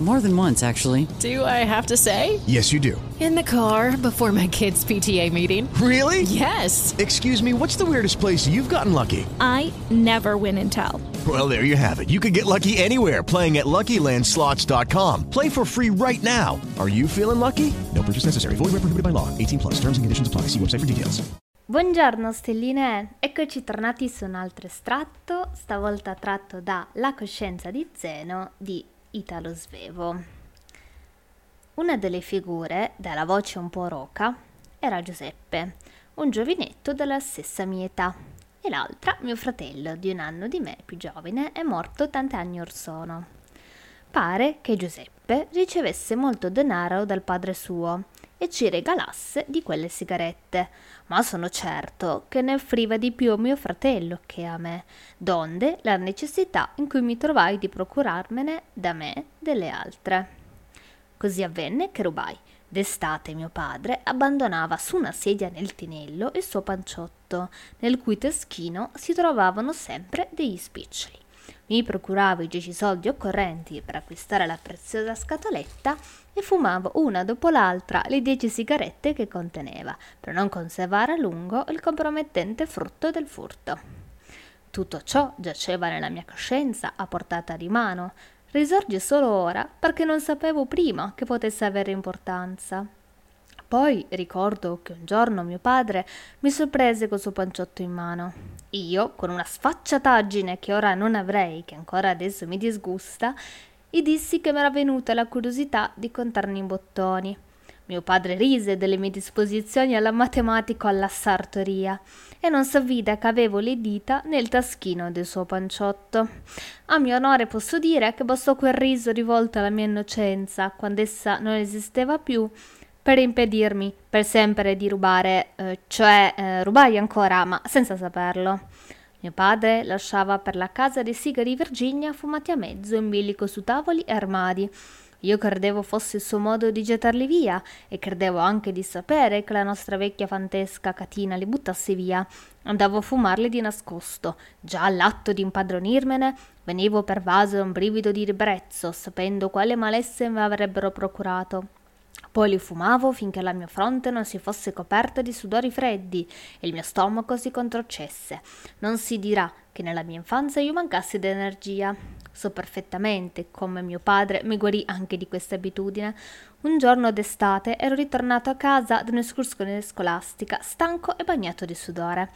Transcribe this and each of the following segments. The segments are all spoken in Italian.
More than once, actually. Do I have to say? Yes, you do. In the car before my kids' PTA meeting. Really? Yes. Excuse me, what's the weirdest place you've gotten lucky? I never win and tell. Well, there you have it. You can get lucky anywhere playing at LuckyLandSlots.com. Play for free right now. Are you feeling lucky? No purchase necessary. Void where prohibited by law. 18 plus. Terms and conditions apply. See website for details. Buongiorno stelline, eccoci tornati su un altro estratto, stavolta tratto da La coscienza di Zeno di Italo Svevo. Una delle figure, dalla voce un po' roca, era Giuseppe, un giovinetto della stessa mia età, e l'altra, mio fratello, di un anno di me più giovane, è morto tanti anni or sono. Pare che Giuseppe ricevesse molto denaro dal padre suo e ci regalasse di quelle sigarette, ma sono certo che ne offriva di più a mio fratello che a me, donde la necessità in cui mi trovai di procurarmene da me delle altre. Così avvenne che rubai. D'estate mio padre abbandonava su una sedia nel tinello il suo panciotto, nel cui teschino si trovavano sempre degli spiccioli. Mi procuravo i dieci soldi occorrenti per acquistare la preziosa scatoletta e fumavo una dopo l'altra le dieci sigarette che conteneva, per non conservare a lungo il compromettente frutto del furto. Tutto ciò giaceva nella mia coscienza a portata di mano, risorge solo ora perché non sapevo prima che potesse avere importanza. Poi ricordo che un giorno mio padre mi sorprese col suo panciotto in mano. Io, con una sfacciataggine che ora non avrei, che ancora adesso mi disgusta, gli dissi che mi era venuta la curiosità di contarne in bottoni. Mio padre rise delle mie disposizioni alla matematica o alla sartoria e non s'avvide che avevo le dita nel taschino del suo panciotto. A mio onore posso dire che bastò quel riso rivolto alla mia innocenza, quando essa non esisteva più, per impedirmi per sempre di rubare, eh, cioè eh, rubai ancora, ma senza saperlo. Mio padre lasciava per la casa dei sigari Virginia fumati a mezzo in bilico su tavoli e armadi. Io credevo fosse il suo modo di gettarli via e credevo anche di sapere che la nostra vecchia fantesca catina li buttasse via. Andavo a fumarli di nascosto. Già all'atto di impadronirmene, venivo pervaso da un brivido di ribrezzo, sapendo quale malesse mi avrebbero procurato. Poi li fumavo finché la mia fronte non si fosse coperta di sudori freddi e il mio stomaco si contorcesse. Non si dirà che nella mia infanzia io mancassi d'energia. So perfettamente come mio padre mi guarì anche di questa abitudine. Un giorno d'estate ero ritornato a casa da un'escursione scolastica, stanco e bagnato di sudore.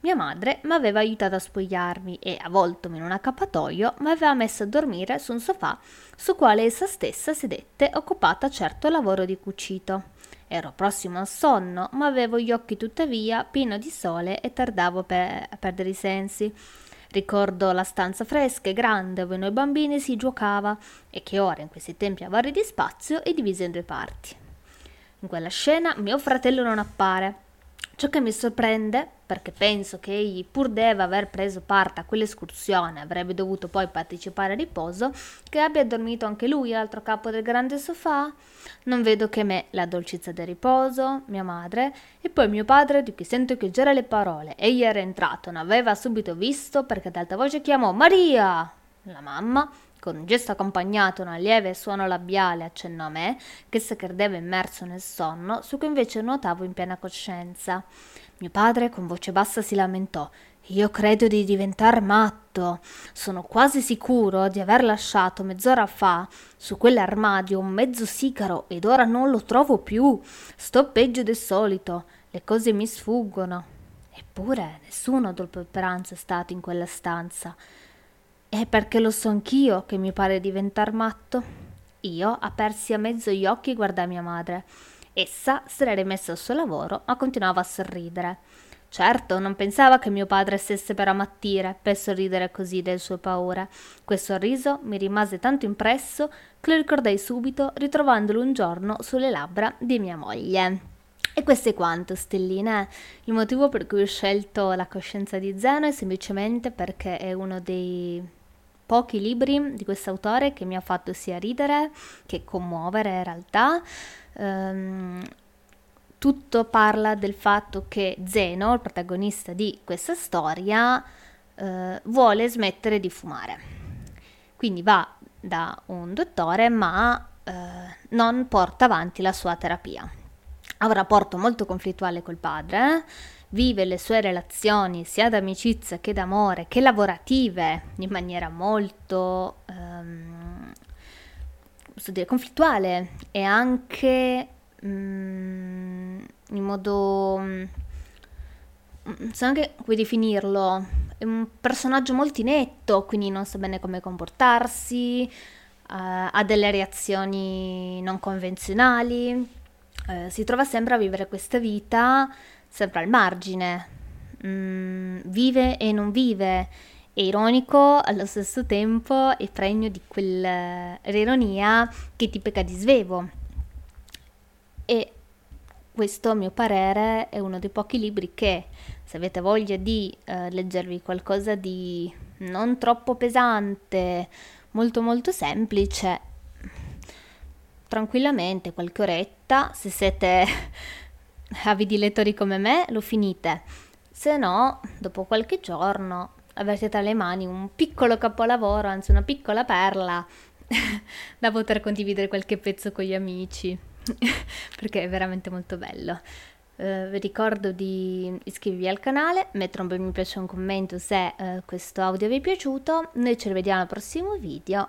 Mia madre mi aveva aiutato a spogliarmi e, avvoltomi in un accappatoio, mi aveva messo a dormire su un sofà su quale essa stessa sedette, occupata certo al lavoro di cucito. Ero prossimo al sonno, ma avevo gli occhi tuttavia pieni di sole e tardavo per a perdere i sensi. Ricordo la stanza fresca e grande dove noi bambini si giocava e che ora in questi tempi avari di spazio è divisa in due parti. In quella scena mio fratello non appare. Ciò che mi sorprende, perché penso che egli, pur deve aver preso parte a quell'escursione, avrebbe dovuto poi partecipare a riposo, che abbia dormito anche lui all'altro capo del grande sofà. Non vedo che me la dolcezza del riposo, mia madre, e poi mio padre, di cui sento che già le parole. Egli era entrato, non aveva subito visto, perché ad alta voce chiamò Maria! La mamma, con un gesto accompagnato a un lieve suono labiale, accennò a me, che se credeva immerso nel sonno, su cui invece nuotavo in piena coscienza. Mio padre con voce bassa si lamentò. Io credo di diventar matto. Sono quasi sicuro di aver lasciato mezz'ora fa su quell'armadio un mezzo sigaro ed ora non lo trovo più. Sto peggio del solito. Le cose mi sfuggono. Eppure nessuno dopo il pranzo è stato in quella stanza. È perché lo so anch'io che mi pare diventar matto. Io, apersi a mezzo gli occhi, guardai mia madre. Essa si era rimessa al suo lavoro, ma continuava a sorridere. Certo, non pensava che mio padre stesse per ammattire, per sorridere così delle sue paure. Quel sorriso mi rimase tanto impresso che lo ricordai subito, ritrovandolo un giorno sulle labbra di mia moglie. E questo è quanto, stelline. Il motivo per cui ho scelto La coscienza di Zeno è semplicemente perché è uno dei pochi libri di questo autore che mi ha fatto sia ridere che commuovere in realtà. Um, tutto parla del fatto che Zeno, il protagonista di questa storia, eh, vuole smettere di fumare. Quindi va da un dottore ma eh, non porta avanti la sua terapia. Ha un rapporto molto conflittuale col padre, vive le sue relazioni sia d'amicizia che d'amore che lavorative in maniera molto ehm, dire, conflittuale e anche mm, in modo mm, non so anche come definirlo è un personaggio molto inetto quindi non sa bene come comportarsi uh, ha delle reazioni non convenzionali uh, si trova sempre a vivere questa vita sempre al margine. Mm, vive e non vive. È ironico allo stesso tempo e pregno di quell'ironia che ti pecca di svevo. E questo a mio parere è uno dei pochi libri che se avete voglia di eh, leggervi qualcosa di non troppo pesante, molto molto semplice, tranquillamente qualche oretta, se siete avidi lettori come me, lo finite. Se no, dopo qualche giorno avrete tra le mani un piccolo capolavoro, anzi una piccola perla da poter condividere qualche pezzo con gli amici. perché è veramente molto bello. Uh, vi ricordo di iscrivervi al canale, mettere un bel mi piace e un commento se uh, questo audio vi è piaciuto. Noi ci rivediamo al prossimo video